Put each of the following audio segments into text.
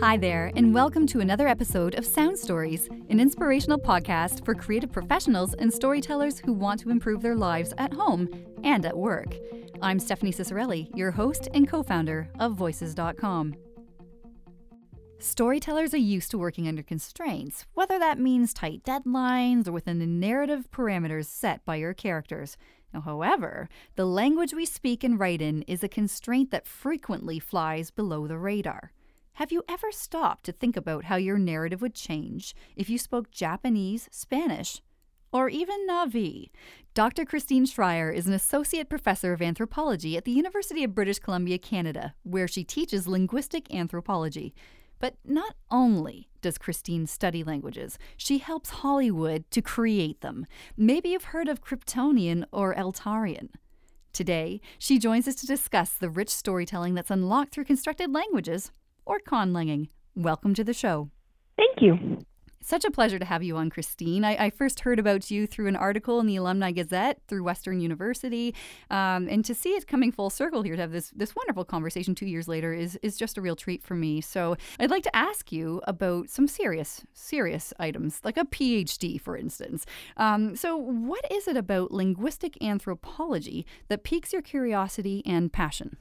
Hi there, and welcome to another episode of Sound Stories, an inspirational podcast for creative professionals and storytellers who want to improve their lives at home and at work. I'm Stephanie Ciccarelli, your host and co founder of Voices.com. Storytellers are used to working under constraints, whether that means tight deadlines or within the narrative parameters set by your characters. However, the language we speak and write in is a constraint that frequently flies below the radar. Have you ever stopped to think about how your narrative would change if you spoke Japanese, Spanish, or even Navi? Dr. Christine Schreyer is an associate professor of anthropology at the University of British Columbia, Canada, where she teaches linguistic anthropology. But not only does Christine study languages, she helps Hollywood to create them. Maybe you've heard of Kryptonian or Eltarian. Today, she joins us to discuss the rich storytelling that's unlocked through constructed languages or conlanging. Welcome to the show. Thank you. Such a pleasure to have you on, Christine. I, I, first heard about you through an article in the Alumni Gazette through Western University, um, and to see it coming full circle here to have this this wonderful conversation two years later is is just a real treat for me. So I'd like to ask you about some serious serious items, like a PhD, for instance. Um, so, what is it about linguistic anthropology that piques your curiosity and passion?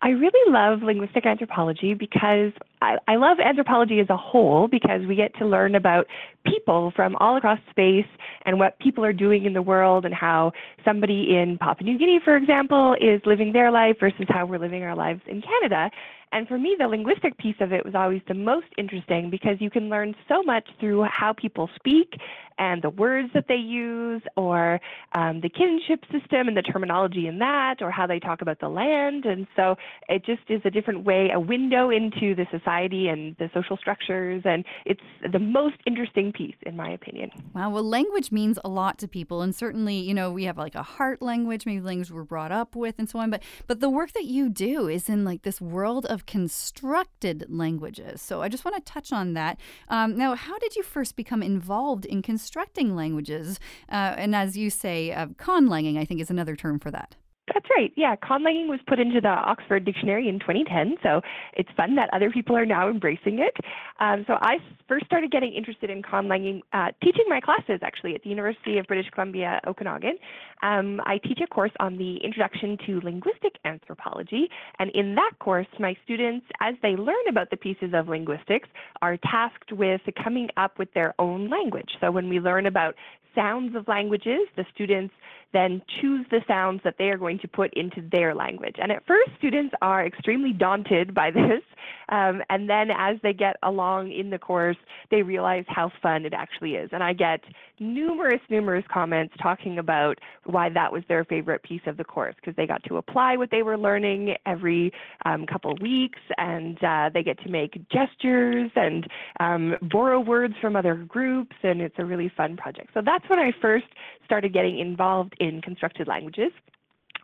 I really love linguistic anthropology because I, I, love anthropology as a whole because we get to learn about people from all across space and what people are doing in the world and how somebody in Papua New Guinea, for example, is living their life versus how we're living our lives in Canada. And for me, the linguistic piece of it was always the most interesting because you can learn so much through how people speak and the words that they use, or um, the kinship system and the terminology in that, or how they talk about the land. And so it just is a different way, a window into the society and the social structures. And it's the most interesting piece, in my opinion. Wow. Well, language means a lot to people. And certainly, you know, we have like a heart language, maybe language we're brought up with and so on. But, but the work that you do is in like this world of of constructed languages. So I just want to touch on that. Um, now, how did you first become involved in constructing languages? Uh, and as you say, uh, conlanging, I think, is another term for that. That's right. Yeah, conlanging was put into the Oxford Dictionary in 2010, so it's fun that other people are now embracing it. Um, so I first started getting interested in conlanging uh, teaching my classes actually at the University of British Columbia, Okanagan. Um, I teach a course on the Introduction to Linguistic Anthropology, and in that course, my students, as they learn about the pieces of linguistics, are tasked with coming up with their own language. So when we learn about sounds of languages, the students then choose the sounds that they are going to put into their language. And at first, students are extremely daunted by this. Um, and then as they get along in the course, they realize how fun it actually is. And I get numerous, numerous comments talking about why that was their favorite piece of the course because they got to apply what they were learning every um, couple weeks and uh, they get to make gestures and um, borrow words from other groups. And it's a really fun project. So that's when I first started getting involved in constructed languages.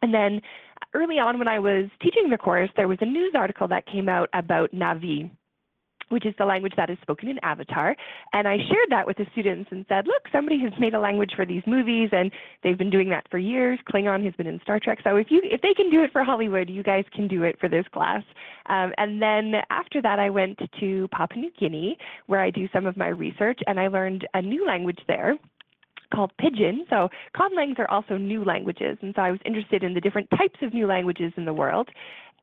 And then early on when I was teaching the course, there was a news article that came out about Navi, which is the language that is spoken in Avatar. And I shared that with the students and said, look, somebody has made a language for these movies and they've been doing that for years. Klingon has been in Star Trek. So if you if they can do it for Hollywood, you guys can do it for this class. Um, and then after that, I went to Papua New Guinea, where I do some of my research, and I learned a new language there called Pidgin. So conlangs are also new languages, and so I was interested in the different types of new languages in the world.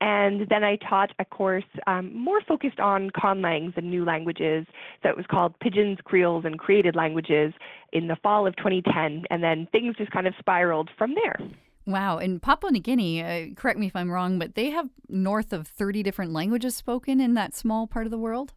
And then I taught a course um, more focused on conlangs and new languages. So it was called Pidgins, Creoles, and Created Languages in the fall of 2010. And then things just kind of spiraled from there. Wow. In Papua New Guinea, uh, correct me if I'm wrong, but they have north of 30 different languages spoken in that small part of the world?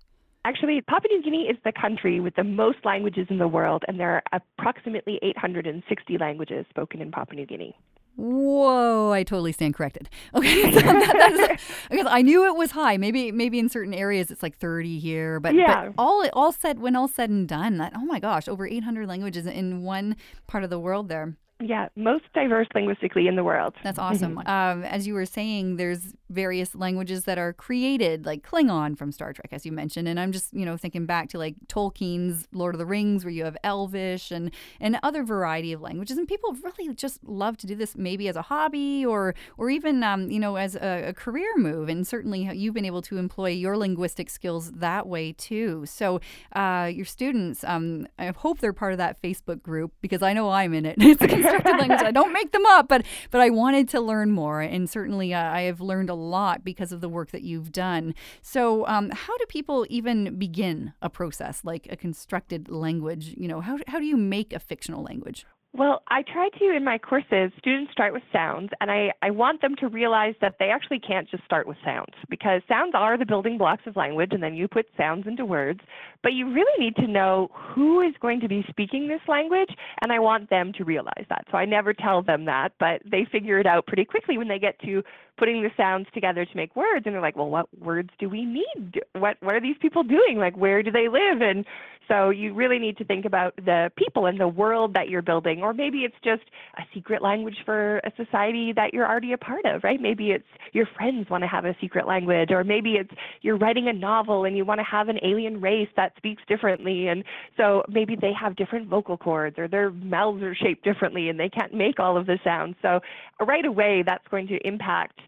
Actually, Papua New Guinea is the country with the most languages in the world, and there are approximately 860 languages spoken in Papua New Guinea. Whoa! I totally stand corrected. Okay, so that, because I knew it was high. Maybe maybe in certain areas it's like thirty here, but, yeah. but all all said when all said and done, that oh my gosh, over eight hundred languages in one part of the world there. Yeah, most diverse linguistically in the world. That's awesome. Mm-hmm. Um, as you were saying, there's various languages that are created, like Klingon from Star Trek, as you mentioned. And I'm just, you know, thinking back to like Tolkien's Lord of the Rings, where you have Elvish and and other variety of languages. And people really just love to do this, maybe as a hobby or or even, um, you know, as a, a career move. And certainly, you've been able to employ your linguistic skills that way too. So, uh, your students, um, I hope they're part of that Facebook group because I know I'm in it. Constructed language. I don't make them up, but but I wanted to learn more, and certainly uh, I have learned a lot because of the work that you've done. So, um, how do people even begin a process like a constructed language? You know, how how do you make a fictional language? Well, I try to in my courses, students start with sounds, and I, I want them to realize that they actually can't just start with sounds because sounds are the building blocks of language, and then you put sounds into words. But you really need to know who is going to be speaking this language, and I want them to realize that. So I never tell them that, but they figure it out pretty quickly when they get to putting the sounds together to make words, and they're like, well, what words do we need? What, what are these people doing? Like, where do they live? And so you really need to think about the people and the world that you're building, or maybe it's just a secret language for a society that you're already a part of, right? Maybe it's your friends want to have a secret language, or maybe it's you're writing a novel and you want to have an alien race that speaks differently, and so maybe they have different vocal cords or their mouths are shaped differently and they can't make all of the sounds. So right away, that's going to impact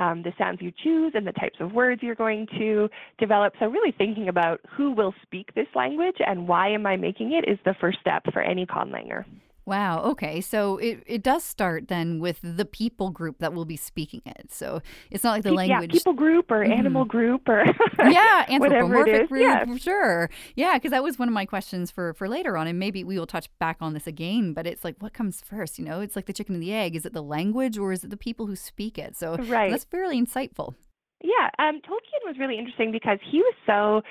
um, the sounds you choose and the types of words you're going to develop. So really thinking about who will speak this language and why am I making it is the first step for any conlanger. Wow. Okay. So it, it does start then with the people group that will be speaking it. So it's not like the language. Yeah, people group or mm-hmm. animal group or yeah, anthropomorphic group. Yeah. Sure. Yeah, because that was one of my questions for for later on, and maybe we will touch back on this again. But it's like, what comes first? You know, it's like the chicken and the egg. Is it the language or is it the people who speak it? So right. that's fairly insightful. Yeah. Um, Tolkien was really interesting because he was so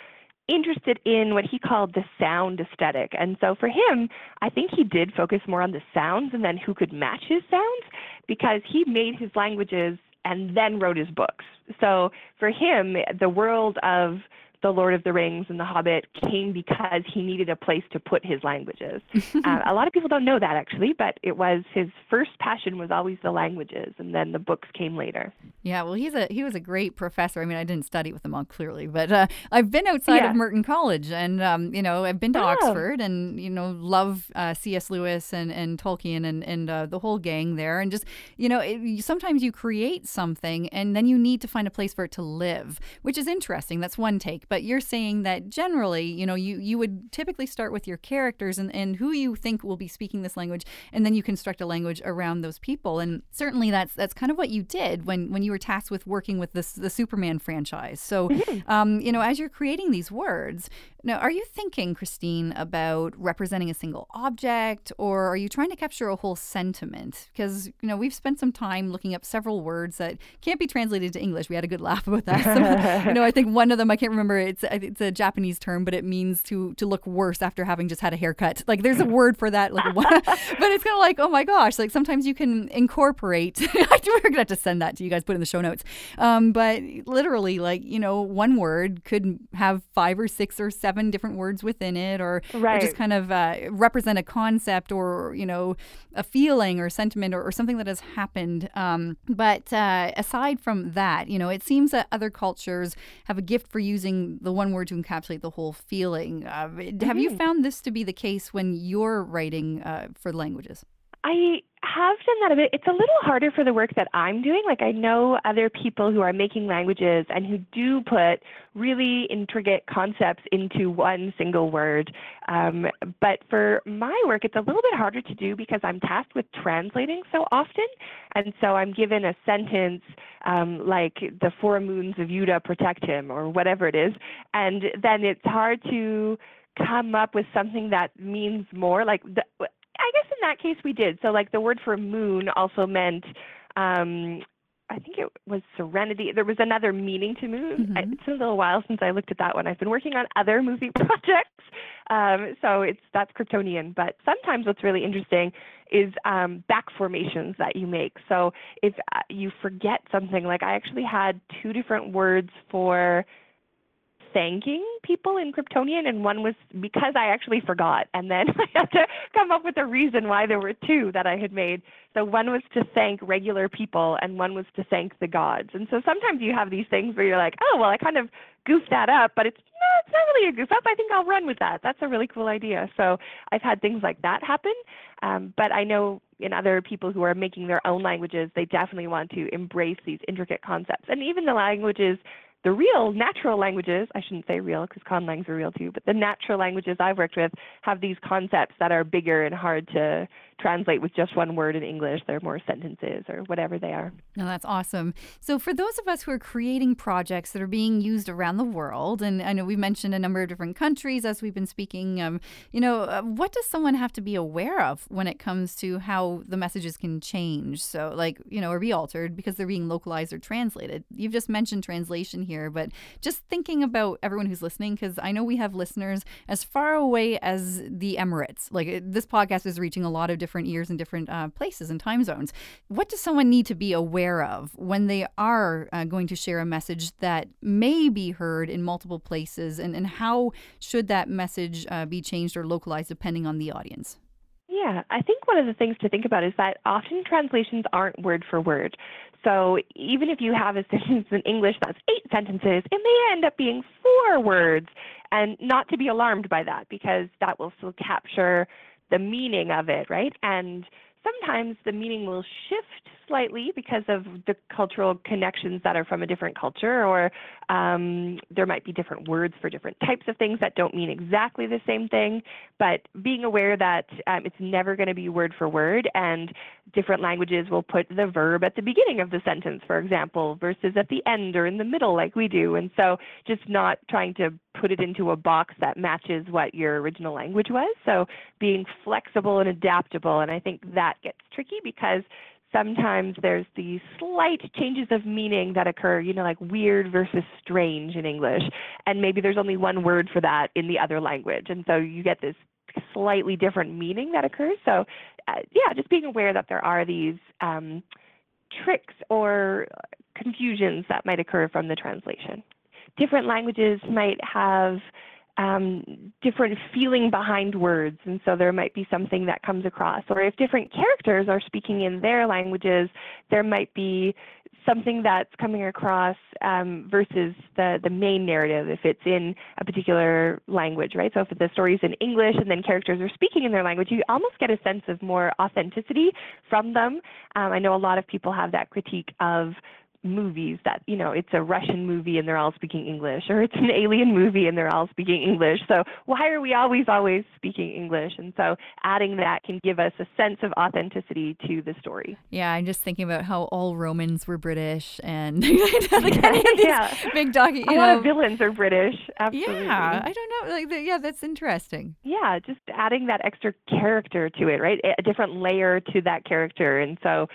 interested in what he called the sound aesthetic. And so for him, I think he did focus more on the sounds and then who could match his sounds because he made his languages and then wrote his books. So for him, the world of the Lord of the Rings and The Hobbit came because he needed a place to put his languages. uh, a lot of people don't know that actually, but it was his first passion was always the languages, and then the books came later. Yeah, well, he's a he was a great professor. I mean, I didn't study with him all clearly, but uh, I've been outside yeah. of Merton College, and um, you know, I've been to oh. Oxford, and you know, love uh, C.S. Lewis and and Tolkien and and uh, the whole gang there, and just you know, it, sometimes you create something, and then you need to find a place for it to live, which is interesting. That's one take but you're saying that generally, you know, you, you would typically start with your characters and, and who you think will be speaking this language, and then you construct a language around those people. And certainly that's that's kind of what you did when, when you were tasked with working with this the Superman franchise. So, mm-hmm. um, you know, as you're creating these words, now, are you thinking, Christine, about representing a single object, or are you trying to capture a whole sentiment? Because you know we've spent some time looking up several words that can't be translated to English. We had a good laugh about that. So, you know, I think one of them I can't remember. It's it's a Japanese term, but it means to to look worse after having just had a haircut. Like there's a word for that, like, but it's kind of like, oh my gosh, like sometimes you can incorporate. We're gonna have to send that to you guys, put in the show notes. Um, but literally, like you know, one word could have five or six or seven seven different words within it or, right. or just kind of uh, represent a concept or, you know, a feeling or sentiment or, or something that has happened. Um, but uh, aside from that, you know, it seems that other cultures have a gift for using the one word to encapsulate the whole feeling. Uh, mm-hmm. Have you mm-hmm. found this to be the case when you're writing uh, for languages? I have done that a bit. It's a little harder for the work that I'm doing. Like I know other people who are making languages and who do put really intricate concepts into one single word. Um, but for my work, it's a little bit harder to do because I'm tasked with translating so often. And so I'm given a sentence um, like the four moons of Yuda protect him or whatever it is. And then it's hard to come up with something that means more like the, I guess in that case we did. So like the word for moon also meant um, I think it was serenity. There was another meaning to moon. Mm-hmm. It's been a little while since I looked at that one. I've been working on other movie projects, um, so it's that's Kryptonian. But sometimes what's really interesting is um, back formations that you make. So if uh, you forget something, like I actually had two different words for thanking people in Kryptonian, and one was because I actually forgot. And then I had to come up with a reason why there were two that I had made. So one was to thank regular people, and one was to thank the gods. And so sometimes you have these things where you're like, oh, well, I kind of goofed that up, but it's no, it's not really a goof up. I think I'll run with that. That's a really cool idea. So I've had things like that happen. Um, but I know in other people who are making their own languages, they definitely want to embrace these intricate concepts. And even the languages the real natural languages, I shouldn't say real because conlangs are real too, but the natural languages I've worked with have these concepts that are bigger and hard to translate with just one word in English. They're more sentences or whatever they are. No, that's awesome. So, for those of us who are creating projects that are being used around the world, and I know we've mentioned a number of different countries as we've been speaking, um, you know, uh, what does someone have to be aware of when it comes to how the messages can change? So, like, you know, or be altered because they're being localized or translated. You've just mentioned translation here, but just thinking about everyone who's listening, because I know we have listeners as far away as the Emirates. Like this podcast is reaching a lot of different ears in different uh, places and time zones. What does someone need to be aware of when they are uh, going to share a message that may be heard in multiple places, and, and how should that message uh, be changed or localized depending on the audience? Yeah, I think one of the things to think about is that often translations aren't word for word. So even if you have a sentence in English that's eight sentences, it may end up being four words, and not to be alarmed by that because that will still capture the meaning of it, right? And sometimes the meaning will shift slightly because of the cultural connections that are from a different culture, or um, there might be different words for different types of things that don't mean exactly the same thing. But being aware that um, it's never going to be word for word, and different languages will put the verb at the beginning of the sentence, for example, versus at the end or in the middle, like we do. And so just not trying to put it into a box that matches what your original language was. So being flexible and adaptable. And I think that gets tricky because sometimes there's these slight changes of meaning that occur, you know, like weird versus strange in English. And maybe there's only one word for that in the other language. And so you get this slightly different meaning that occurs. So, uh, yeah, just being aware that there are these um, tricks or confusions that might occur from the translation. Different languages might have um, different feeling behind words, and so there might be something that comes across. Or if different characters are speaking in their languages, there might be something that's coming across um, versus the, the main narrative if it's in a particular language, right? So if the story's in English and then characters are speaking in their language, you almost get a sense of more authenticity from them. Um, I know a lot of people have that critique of movies that you know it's a russian movie and they're all speaking english or it's an alien movie and they're all speaking english. So why are we always always speaking english? And so adding that can give us a sense of authenticity to the story. Yeah i'm just thinking about how all romans were british and yeah big dog a know. lot of villains are british absolutely. Yeah i don't know like yeah that's interesting. Yeah just adding that extra character to it right? A different layer to that character. And so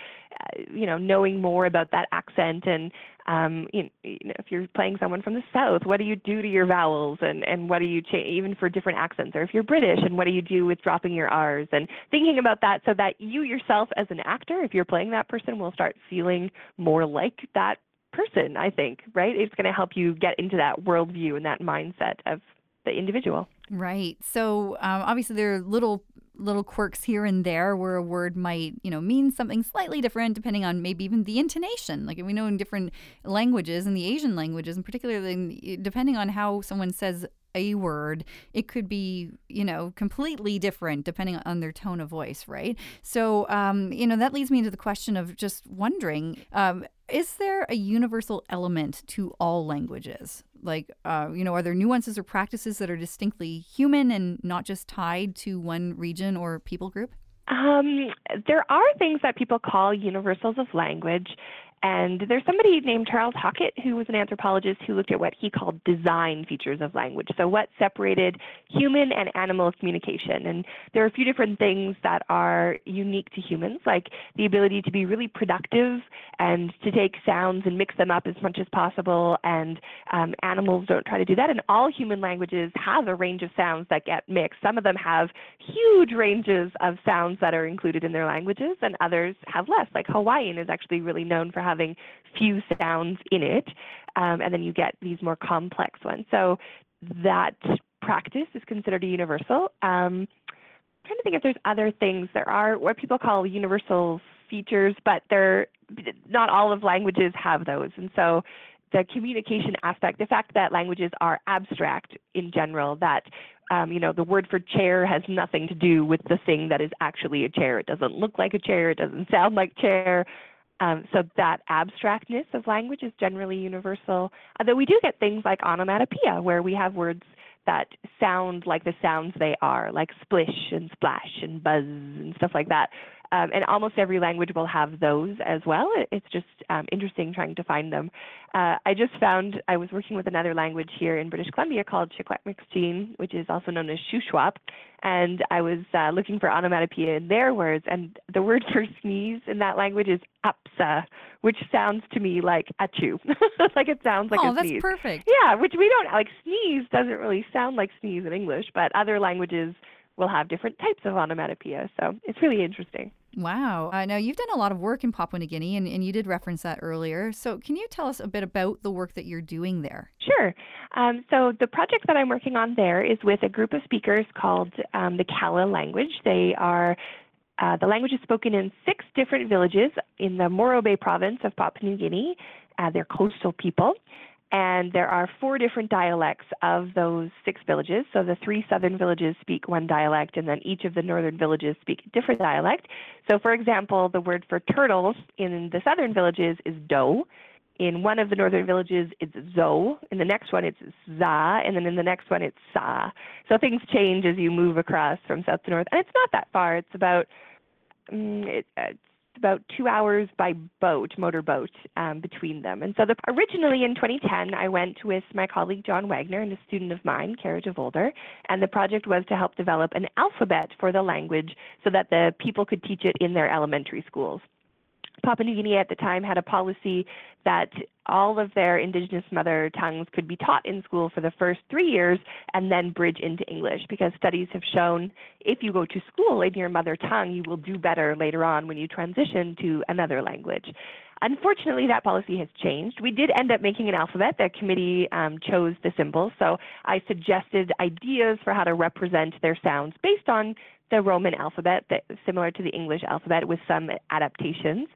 you know, knowing more about that accent and um, you, know, if you're playing someone from the South, what do you do to your vowels and, and what do you change, even for different accents? Or if you're British, and what do you do with dropping your R's? And thinking about that so that you yourself as an actor, if you're playing that person, will start feeling more like that person, I think, right? It's going to help you get into that worldview and that mindset of the individual. Right. So um, obviously there are little little quirks here and there where a word might, you know, mean something slightly different depending on maybe even the intonation. Like we know in different languages, in the Asian languages, and particularly eh, depending on how someone says a word, it could be, you know, completely different depending on their tone of voice, right? So, um, you know, that leads me into the question of just wondering um, is there a universal element to all languages? Like, uh, you know, are there nuances or practices that are distinctly human and not just tied to one region or people group? Um, there are things that people call universals of language. And there's somebody named Charles Hockett who was an anthropologist who looked at what he called design features of language. So, what separated human and animal communication. And there are a few different things that are unique to humans, like the ability to be really productive and to take sounds and mix them up as much as possible. And um, animals don't try to do that. And all human languages have a range of sounds that get mixed. Some of them have huge ranges of sounds that are included in their languages, and others have less. Like Hawaiian is actually really known for having few sounds in it, um, and then you get these more complex ones. So that practice is considered a universal. Um, I'm trying to think if there's other things. There are what people call universal features, but they're not all of languages have those. And so the communication aspect, the fact that languages are abstract in general, that um, you know the word for chair has nothing to do with the thing that is actually a chair. It doesn't look like a chair. It doesn't sound like chair. Um, so that abstractness of language is generally universal. Although we do get things like onomatopoeia, where we have words that sound like the sounds they are, like splish and splash and buzz and stuff like that. Um, and almost every language will have those as well. It's just um, interesting trying to find them. Uh, I just found I was working with another language here in British Columbia called Secwepemctsín, which is also known as Shuswap, and I was uh, looking for onomatopoeia in their words, and the word for sneeze in that language is apsa, which sounds to me like achoo, like it sounds like oh, a sneeze. Oh, that's perfect. Yeah, which we don't like. Sneeze doesn't really sound like sneeze in English, but other languages will have different types of onomatopoeia. So it's really interesting. Wow. Uh, now, you've done a lot of work in Papua New Guinea, and, and you did reference that earlier. So, can you tell us a bit about the work that you're doing there? Sure. Um, so, the project that I'm working on there is with a group of speakers called um, the Kala language. They are uh, the language is spoken in six different villages in the Morobe province of Papua New Guinea. Uh, they're coastal people. And there are four different dialects of those six villages. So the three southern villages speak one dialect, and then each of the northern villages speak a different dialect. So, for example, the word for turtles in the southern villages is do. In one of the northern villages, it's zo. In the next one, it's za. And then in the next one, it's sa. So things change as you move across from south to north. And it's not that far. It's about mm, it, about two hours by boat, motorboat, um, between them. And so the, originally in 2010, I went with my colleague John Wagner and a student of mine, Kara DeVolder, and the project was to help develop an alphabet for the language so that the people could teach it in their elementary schools. Papua New Guinea at the time had a policy that all of their indigenous mother tongues could be taught in school for the first three years and then bridge into English because studies have shown if you go to school in your mother tongue, you will do better later on when you transition to another language. Unfortunately, that policy has changed. We did end up making an alphabet. The committee um, chose the symbols, so I suggested ideas for how to represent their sounds based on the Roman alphabet, that, similar to the English alphabet, with some adaptations.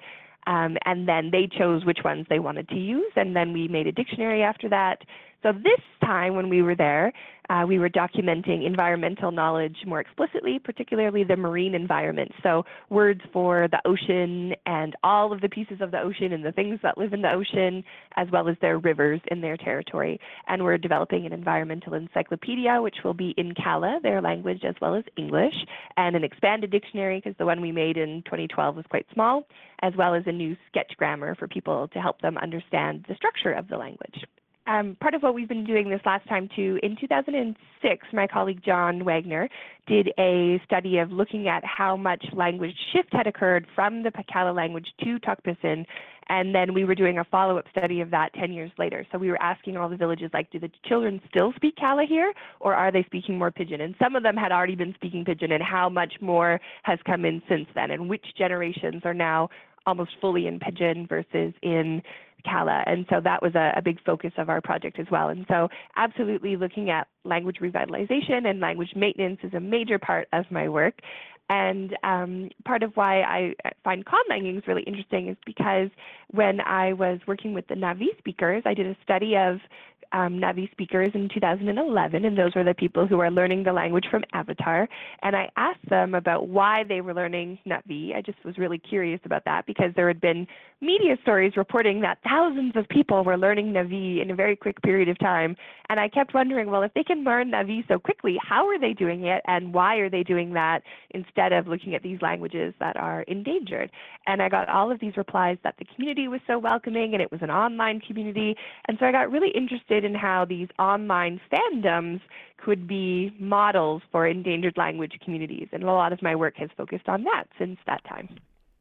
Um, and then they chose which ones they wanted to use, and then we made a dictionary after that. So this time when we were there, uh, we were documenting environmental knowledge more explicitly, particularly the marine environment. So words for the ocean and all of the pieces of the ocean and the things that live in the ocean, as well as their rivers in their territory. And we're developing an environmental encyclopedia, which will be in Kala, their language, as well as English, and an expanded dictionary, because the one we made in 2012 was quite small, as well as a new sketch grammar for people to help them understand the structure of the language um, part of what we've been doing this last time too, in 2006, my colleague John Wagner did a study of looking at how much language shift had occurred from the Pakala language to Tok Pisin, and then we were doing a follow-up study of that 10 years later. So we were asking all the villages, like, do the children still speak Kala here, or are they speaking more Pidgin? And some of them had already been speaking Pidgin, and how much more has come in since then, and which generations are now almost fully in Pidgin versus in Kala. And so that was a, a, big focus of our project as well. And so absolutely looking at language revitalization and language maintenance is a major part of my work. And um, part of why I find conlanging is really interesting is because when I was working with the Navi speakers, I did a study of um, Navi speakers in 2011, and those were the people who are learning the language from Avatar. And I asked them about why they were learning Navi. I just was really curious about that because there had been media stories reporting that thousands of people were learning Navi in a very quick period of time. And I kept wondering, well, if they can learn Navi so quickly, how are they doing it, and why are they doing that instead of looking at these languages that are endangered? And I got all of these replies that the community was so welcoming and it was an online community. And so I got really interested interested in how these online fandoms could be models for endangered language communities. And a lot of my work has focused on that since that time.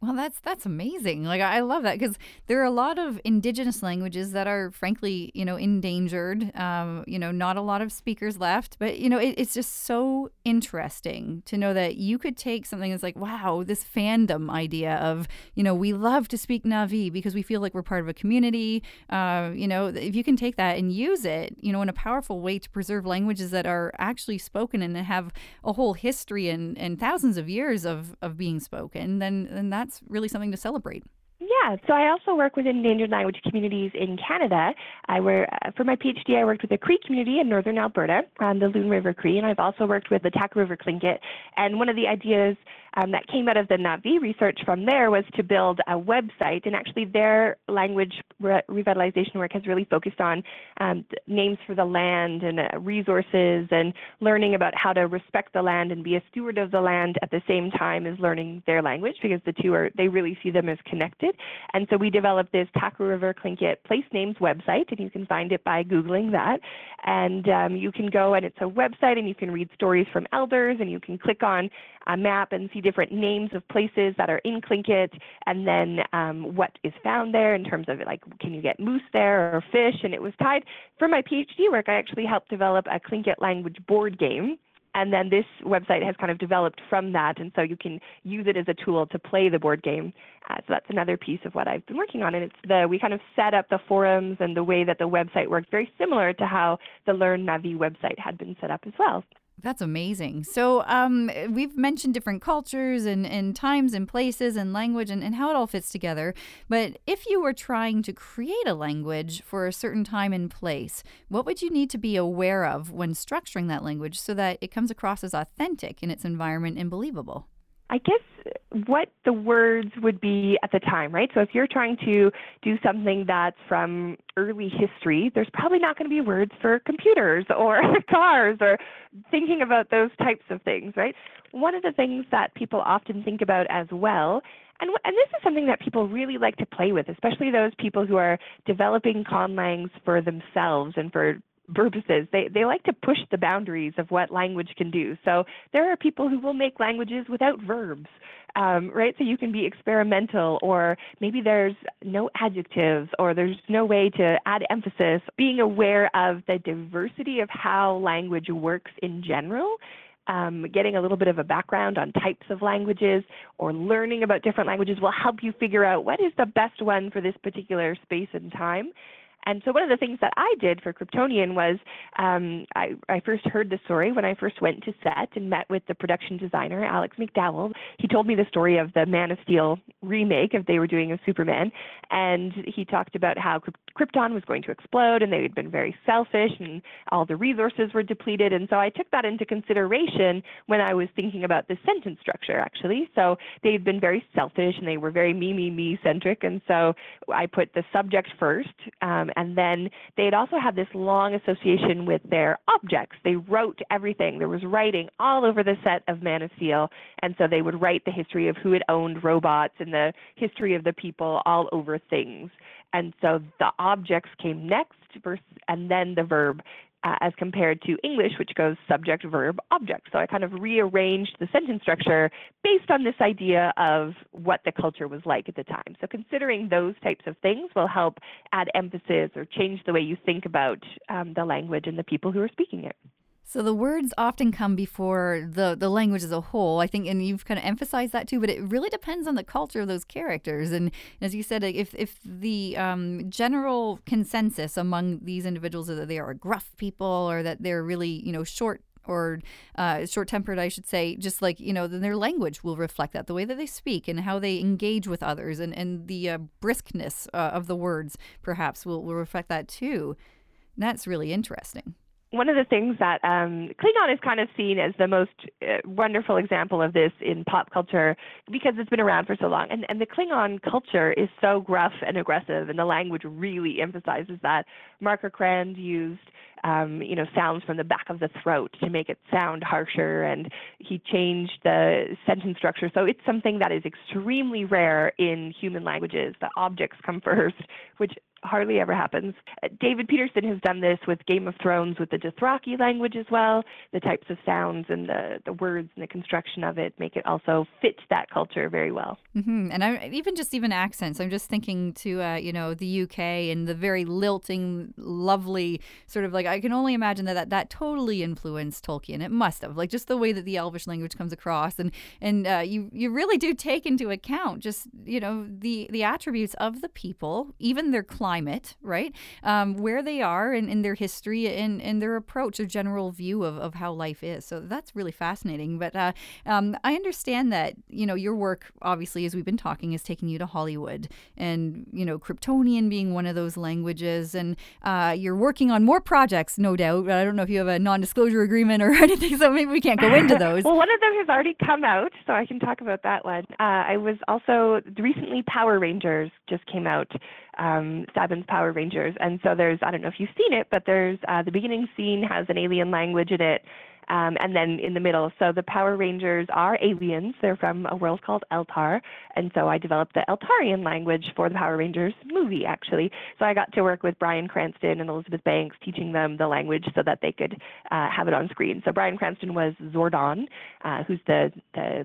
Well, that's that's amazing. Like I love that because there are a lot of indigenous languages that are, frankly, you know, endangered. Um, you know, not a lot of speakers left, but you know, it, it's just so interesting to know that you could take something that's like, wow, this fandom idea of, you know, we love to speak Navi because we feel like we're part of a community. Uh, you know, if you can take that and use it, you know, in a powerful way to preserve languages that are actually spoken and have a whole history and, and thousands of years of, of being spoken, then then that that's really something to celebrate. Yeah, so I also work with endangered language communities in Canada. I were uh, for my PhD, I worked with the Cree community in northern Alberta, um, the Loon River Cree, and I've also worked with the Taku River Tlingit. And one of the ideas um, that came out of the Navi research from there was to build a website. And actually, their language re- revitalization work has really focused on um, names for the land and uh, resources and learning about how to respect the land and be a steward of the land at the same time as learning their language because the two are, they really see them as connected. And so we developed this Taku River Tlingit place names website, and you can find it by Googling that. And um, you can go and it's a website and you can read stories from elders and you can click on a map and see different names of places that are in Tlingit and then um, what is found there in terms of like can you get moose there or fish? And it was tied for my PhD work I actually helped develop a Tlingit language board game and then this website has kind of developed from that and so you can use it as a tool to play the board game. Uh, so that's another piece of what i've been working on and it's the we kind of set up the forums and the way that the website worked very similar to how the learn navi website had been set up as well that's amazing. So, um, we've mentioned different cultures and, and times and places and language and, and how it all fits together. But if you were trying to create a language for a certain time and place, what would you need to be aware of when structuring that language so that it comes across as authentic in its environment and believable? I guess what the words would be at the time, right? So if you're trying to do something that's from early history, there's probably not going to be words for computers or cars or thinking about those types of things, right? One of the things that people often think about as well and, and this is something that people really like to play with, especially those people who are developing conlangs for themselves and for purposes. They, they like to push the boundaries of what language can do. So there are people who will make languages without verbs, um, right? So you can be experimental, or maybe there's no adjectives, or there's no way to add emphasis. Being aware of the diversity of how language works in general um, getting a little bit of a background on types of languages or learning about different languages will help you figure out what is the best one for this particular space and time. And so one of the things that I did for Kryptonian was um, I, I first heard the story when I first went to set and met with the production designer, Alex McDowell. He told me the story of the Man of Steel remake of they were doing of Superman. And he talked about how Krypton was going to explode and they had been very selfish and all the resources were depleted. And so I took that into consideration when I was thinking about the sentence structure, actually. So they had been very selfish and they were very me, me, me centric. And so I put the subject first. Um, and then they'd also had this long association with their objects. They wrote everything. There was writing all over the set of Man of Steel, and so they would write the history of who had owned robots and the history of the people all over things. And so the objects came next, and then the verb uh, as compared to English, which goes subject, verb, object. So I kind of rearranged the sentence structure based on this idea of what the culture was like at the time. So considering those types of things will help add emphasis or change the way you think about um, the language and the people who are speaking it. So the words often come before the the language as a whole. I think, and you've kind of emphasized that too. But it really depends on the culture of those characters. And as you said, if if the um, general consensus among these individuals is that they are gruff people, or that they're really you know short or uh, short tempered, I should say, just like, you know, then their language will reflect that, the way that they speak and how they engage with others and, and the uh, briskness uh, of the words perhaps will, will reflect that too. And that's really interesting one of the things that um, Klingon is kind of seen as the most uh, wonderful example of this in pop culture because it's been around for so long. And, and the Klingon culture is so gruff and aggressive, and the language really emphasizes that. Marc Okrand used um, you know, sounds from the back of the throat to make it sound harsher, and he changed the sentence structure. So it's something that is extremely rare in human languages. The objects come first, which hardly ever happens. David Peterson has done this with Game of Thrones with the Dothraki language as well. The types of sounds and the, the words and the construction of it make it also fit that culture very well. Mm-hmm. And I even just even accents. I'm just thinking to uh, you know the UK and the very lilting, lovely sort of like I can only imagine that, that that totally influenced Tolkien. It must have like just the way that the Elvish language comes across, and and uh, you you really do take into account just you know the the attributes of the people, even their climate, right? Um, where they are and in, in their history and, and their approach, their general view of, of how life is. So that's really fascinating. But uh, um, I understand that, you know, your work, obviously, as we've been talking, is taking you to Hollywood and, you know, Kryptonian being one of those languages. And uh, you're working on more projects, no doubt. I don't know if you have a non disclosure agreement or anything, so maybe we can't go into those. well, one of them has already come out, so I can talk about that one. Uh, I was also recently Power Rangers just came out um, Saban's Power Rangers. And so there's, I don't know if you've seen it, but there's uh, the beginning scene has an alien language in it. Um, and then in the middle, so the Power Rangers are aliens. They're from a world called Eltar, and so I developed the Eltarian language for the Power Rangers movie, actually. So I got to work with Bryan Cranston and Elizabeth Banks, teaching them the language so that they could uh, have it on screen. So Bryan Cranston was Zordon, uh, who's the the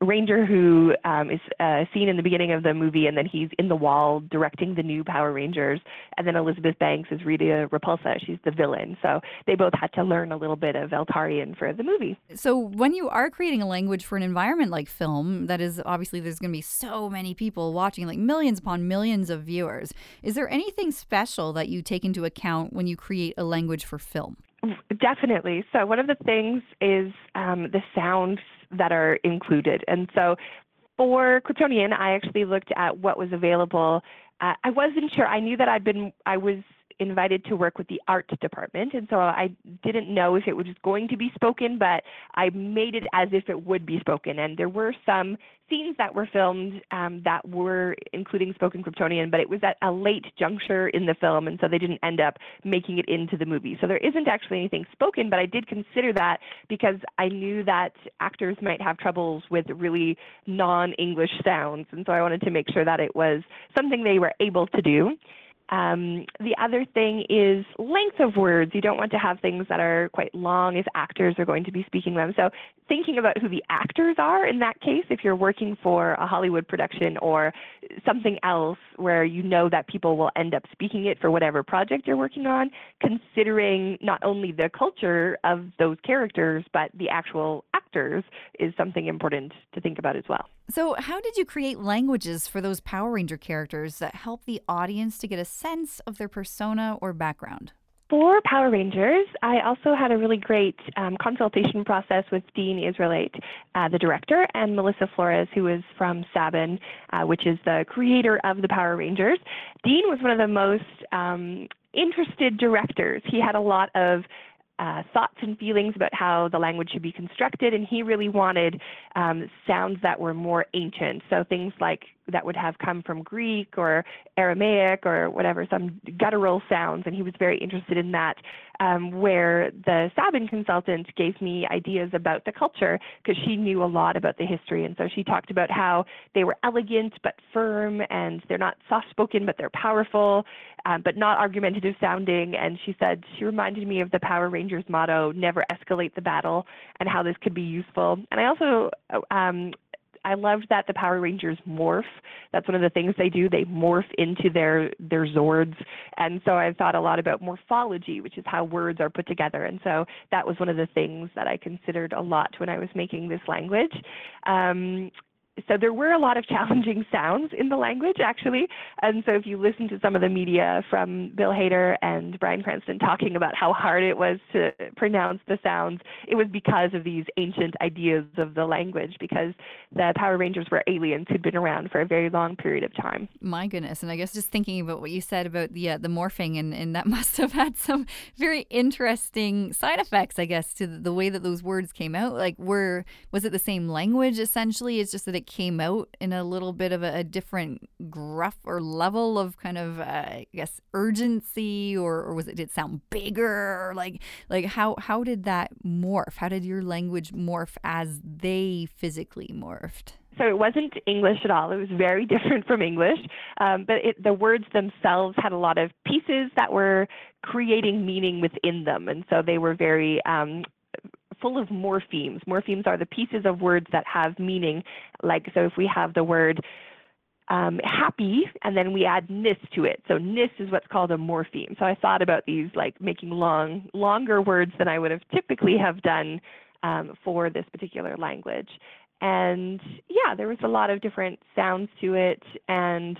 ranger who um, is uh, seen in the beginning of the movie, and then he's in the wall directing the new Power Rangers. And then Elizabeth Banks is Rita Repulsa; she's the villain. So they both had to learn a little bit of Eltarian for the movie. So when you are creating a language for an environment like film, that is obviously there's going to be so many people watching, like millions upon millions of viewers. Is there anything special that you take into account when you create a language for film? Definitely. So one of the things is um, the sounds that are included. And so for Kryptonian, I actually looked at what was available. Uh, I wasn't sure. I knew that I'd been, I was invited to work with the art department, and so I didn't know if it was going to be spoken, but I made it as if it would be spoken. And there were some scenes that were filmed um, that were including spoken Kryptonian, but it was at a late juncture in the film, and so they didn't end up making it into the movie. So there isn't actually anything spoken, but I did consider that because I knew that actors might have troubles with really non-English sounds, and so I wanted to make sure that it was something they were able to do. Um, the other thing is length of words. You don't want to have things that are quite long if actors are going to be speaking them. So thinking about who the actors are in that case, if you're working for a Hollywood production or something else where you know that people will end up speaking it for whatever project you're working on, considering not only the culture of those characters, but the actual actors is something important to think about as well. So, how did you create languages for those Power Ranger characters that help the audience to get a sense of their persona or background? For Power Rangers, I also had a really great um, consultation process with Dean Israelite, uh, the director, and Melissa Flores, who is from Saban, uh, which is the creator of the Power Rangers. Dean was one of the most um, interested directors. He had a lot of uh, thoughts and feelings about how the language should be constructed, and he really wanted um, sounds that were more ancient. So things like that would have come from Greek or Aramaic or whatever, some guttural sounds, and he was very interested in that. Um, where the Saban consultant gave me ideas about the culture because she knew a lot about the history, and so she talked about how they were elegant but firm, and they're not soft-spoken but they're powerful, um, but not argumentative sounding. And she said she reminded me of the Power Rangers motto, "Never escalate the battle," and how this could be useful. And I also um, I loved that the Power Rangers morph. That's one of the things they do. They morph into their their Zords, and so I thought a lot about morphology, which is how words are put together. And so that was one of the things that I considered a lot when I was making this language. Um, so there were a lot of challenging sounds in the language actually. And so if you listen to some of the media from bill hader and bryan cranston talking about how hard it was to pronounce the sounds it was because of these ancient ideas of the language because the power rangers were aliens who'd been around for a very long period of time. My goodness. And i guess just thinking about what you said about the uh, the morphing and, and that must have had some very interesting side effects i guess to the way that those words came out. Like were was it the same language essentially? It's just that it came out in a little bit of a, a different gruff or level of kind of uh, I guess urgency or, or was it did it sound bigger like like how how did that morph how did your language morph as they physically morphed So it wasn't English at all. It was very different from English. Um, but it, the words themselves had a lot of pieces that were creating meaning within them. And so they were very um, full of morphemes. Morphemes are the pieces of words that have meaning. Like, so if we have the word um, happy, and then we add nis to it. So nis is what's called a morpheme. So I thought about these like making long, longer words than I would have typically have done um, for this particular language. And yeah, there was a lot of different sounds to it, and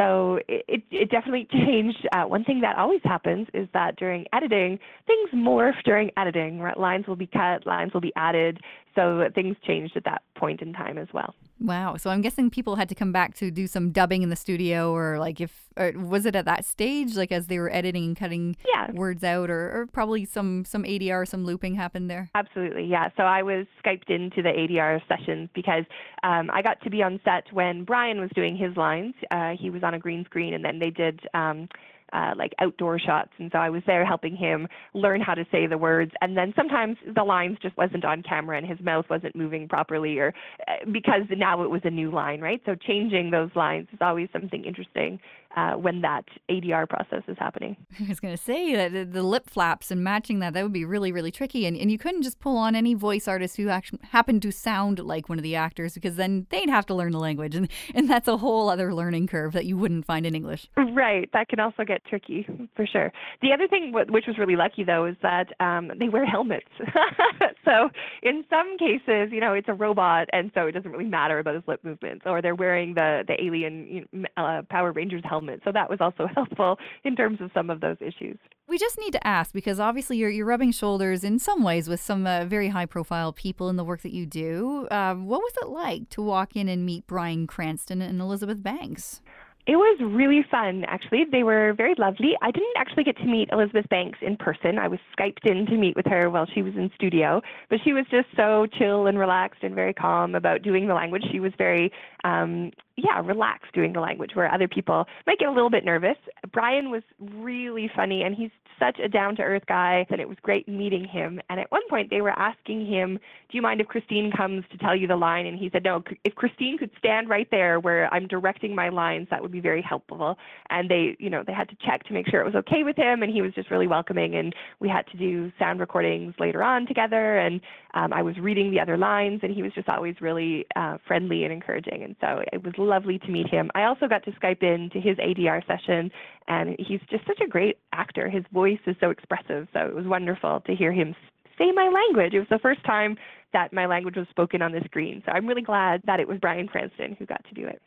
so it, it definitely changed. Uh, one thing that always happens is that during editing, things morph during editing. Right? Lines will be cut, lines will be added. So things changed at that point in time as well. Wow. So I'm guessing people had to come back to do some dubbing in the studio, or like if or was it at that stage, like as they were editing and cutting yeah. words out, or, or probably some some ADR, some looping happened there. Absolutely, yeah. So I was skyped into the ADR sessions because um, I got to be on set when Bryan was doing his lines. Uh, he was on a green screen, and then they did. Um, uh, like outdoor shots. And so I was there helping him learn how to say the words. And then sometimes the lines just wasn't on camera and his mouth wasn't moving properly, or uh, because now it was a new line, right? So changing those lines is always something interesting uh, when that ADR process is happening. I was going to say that the, lip flaps and matching that, that would be really, really tricky. And, and you couldn't just pull on any voice artist who actually happened to sound like one of the actors because then they'd have to learn the language. And, and that's a whole other learning curve that you wouldn't find in English. Right. That can also get tricky for sure. The other thing, which was really lucky though, is that um, they wear helmets. so in some cases, you know, it's a robot and so it doesn't really matter about his lip movements or they're wearing the, the alien you know, uh, Power Rangers helmet So that was also helpful in terms of some of those issues. We just need to ask because obviously you're, you're rubbing shoulders in some ways with some uh, very high profile people in the work that you do. Uh, what was it like to walk in and meet Bryan Cranston and Elizabeth Banks? It was really fun, actually. They were very lovely. I didn't actually get to meet Elizabeth Banks in person. I was Skyped in to meet with her while she was in studio, but she was just so chill and relaxed and very calm about doing the language. She was very um, yeah, relax doing the language where other people might get a little bit nervous. Bryan was really funny and he's such a down to earth guy and it was great meeting him. And at one point they were asking him, Do you mind if Christine comes to tell you the line? And he said, No, if Christine could stand right there where I'm directing my lines, that would be very helpful. And they, you know, they had to check to make sure it was okay with him and he was just really welcoming and we had to do sound recordings later on together and um, I was reading the other lines and he was just always really uh, friendly and encouraging. And so it was lovely to meet him. I also got to Skype in to his ADR session, and he's just such a great actor. His voice is so expressive, so it was wonderful to hear him say my language. It was the first time that my language was spoken on the screen. So I'm really glad that it was Bryan Cranston who got to do it.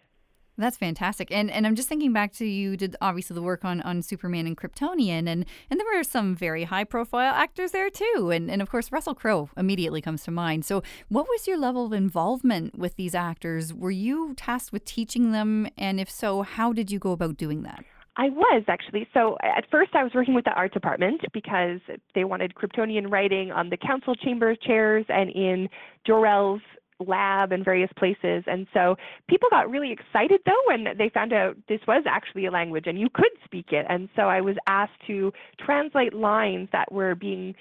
That's fantastic. And and I'm just thinking back to you did obviously the work on, on Superman and Kryptonian and and there were some very high profile actors there too. And and of course Russell Crowe immediately comes to mind. So what was your level of involvement with these actors? Were you tasked with teaching them and if so, how did you go about doing that? I was actually. So uh, at first, I was working with the art department because they wanted Kryptonian writing on the council chamber chairs and in Jor-El's lab and various places. And so people got really excited though when they found out this was actually a language and you could speak it. And so I was asked to translate lines that were being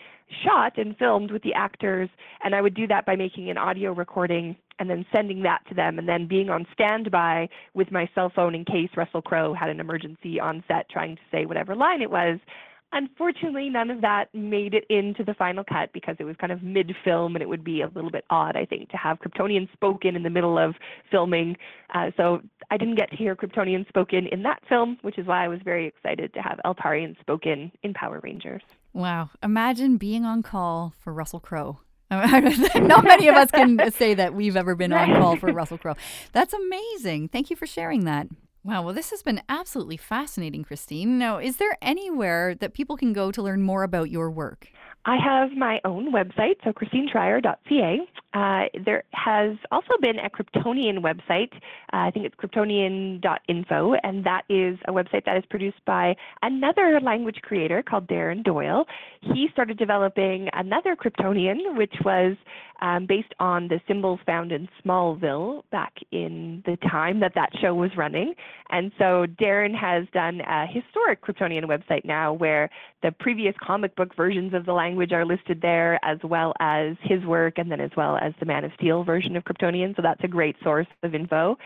shot and filmed with the actors. And I would do that by making an audio recording and then sending that to them and then being on standby with my cell phone in case Russell Crowe had an emergency on set trying to say whatever line it was. Unfortunately, none of that made it into the final cut because it was kind of mid film and it would be a little bit odd, I think, to have Kryptonian spoken in the middle of filming. Uh, so I didn't get to hear Kryptonian spoken in that film, which is why I was very excited to have Eltarian spoken in Power Rangers. Wow. Imagine being on call for Russell Crowe. Not many of us can say that we've ever been on call for Russell Crowe. That's amazing. Thank you for sharing that. Wow, well, this has been absolutely fascinating, Christine. Now, is there anywhere that people can go to learn more about your work? I have my own website, so christineschreyer.ca. Uh, there has also been a Kryptonian website. Uh, I think it's kryptonian.info, and that is a website that is produced by another language creator called Darren Doyle. He started developing another Kryptonian, which was um, based on the symbols found in Smallville back in the time that that show was running. And so Darren has done a historic Kryptonian website now where the previous comic book versions of the language are listed there, as well as his work, and then as well as the Man of Steel version of Kryptonian. So that's a great source of info.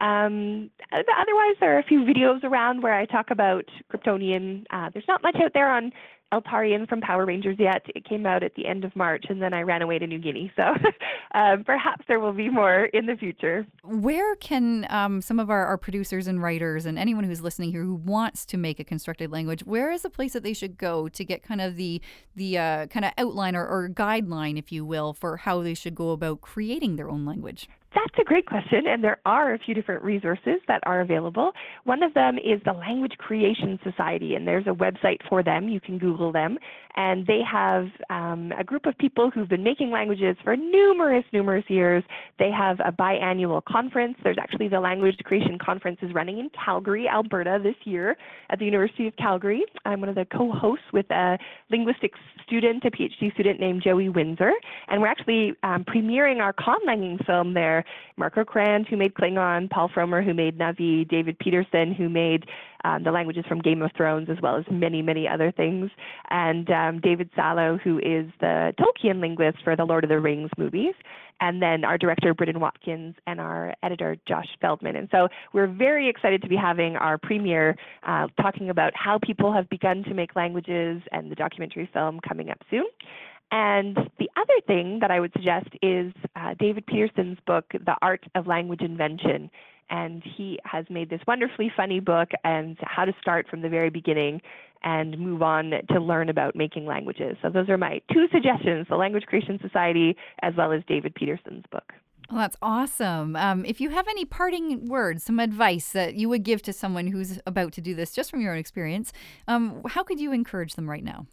Um, otherwise, there are a few videos around where I talk about Kryptonian. Uh, there's not much out there on Eltarian from Power Rangers yet. It came out at the end of March, and then I ran away to New Guinea. So um, perhaps there will be more in the future. Where can um, some of our, our, producers and writers and anyone who's listening here who wants to make a constructed language, where is the place that they should go to get kind of the the uh, kind of outline or, or guideline, if you will, for how they should go about creating their own language? That's a great question, and there are a few different resources that are available. One of them is the Language Creation Society, and there's a website for them. You can Google them, and they have um, a group of people who've been making languages for numerous, numerous years. They have a biannual conference. There's actually the Language Creation Conference is running in Calgary, Alberta this year at the University of Calgary. I'm one of the co-hosts with a linguistics student, a PhD student named Joey Windsor, and we're actually um, premiering our conlanging film there Marc Okrand, who made Klingon, Paul Frommer, who made Na'vi, David Peterson, who made um, the languages from Game of Thrones, as well as many, many other things, and um, David Salo, who is the Tolkien linguist for the Lord of the Rings movies, and then our director, Britton Watkins, and our editor, Josh Feldman. And so we're very excited to be having our premiere uh, talking about how people have begun to make languages and the documentary film coming up soon. And the other thing that I would suggest is uh, David Peterson's book, The Art of Language Invention. And he has made this wonderfully funny book and how to start from the very beginning and move on to learn about making languages. So those are my two suggestions, the Language Creation Society as well as David Peterson's book. Well, that's awesome. Um, if you have any parting words, some advice that you would give to someone who's about to do this, just from your own experience, um, how could you encourage them right now?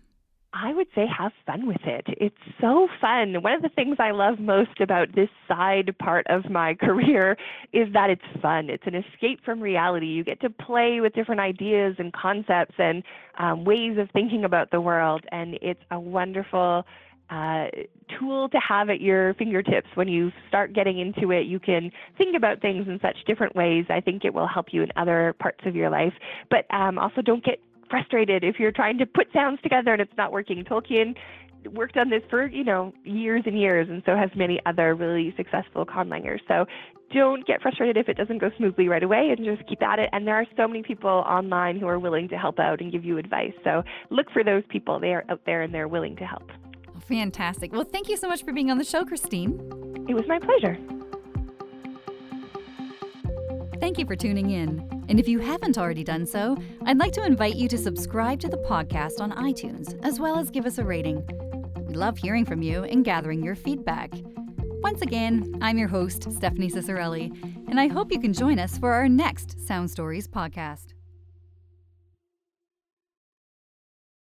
I would say have fun with it. It's so fun. One of the things I love most about this side part of my career is that it's fun. It's an escape from reality. You get to play with different ideas and concepts and um, ways of thinking about the world, and it's a wonderful uh, tool to have at your fingertips. When you start getting into it, you can think about things in such different ways. I think it will help you in other parts of your life. But um, also, don't get frustrated if you're trying to put sounds together and it's not working. Tolkien worked on this for you know years and years, and so has many other really successful conlangers. So don't get frustrated if it doesn't go smoothly right away, and just keep at it. And there are so many people online who are willing to help out and give you advice. So look for those people. They are out there and they're willing to help. Fantastic. Well, thank you so much for being on the show, Christine. It was my pleasure. Thank you for tuning in. And if you haven't already done so, I'd like to invite you to subscribe to the podcast on iTunes, as well as give us a rating. We love hearing from you and gathering your feedback. Once again, I'm your host, Stephanie Ciccarelli, and I hope you can join us for our next Sound Stories podcast.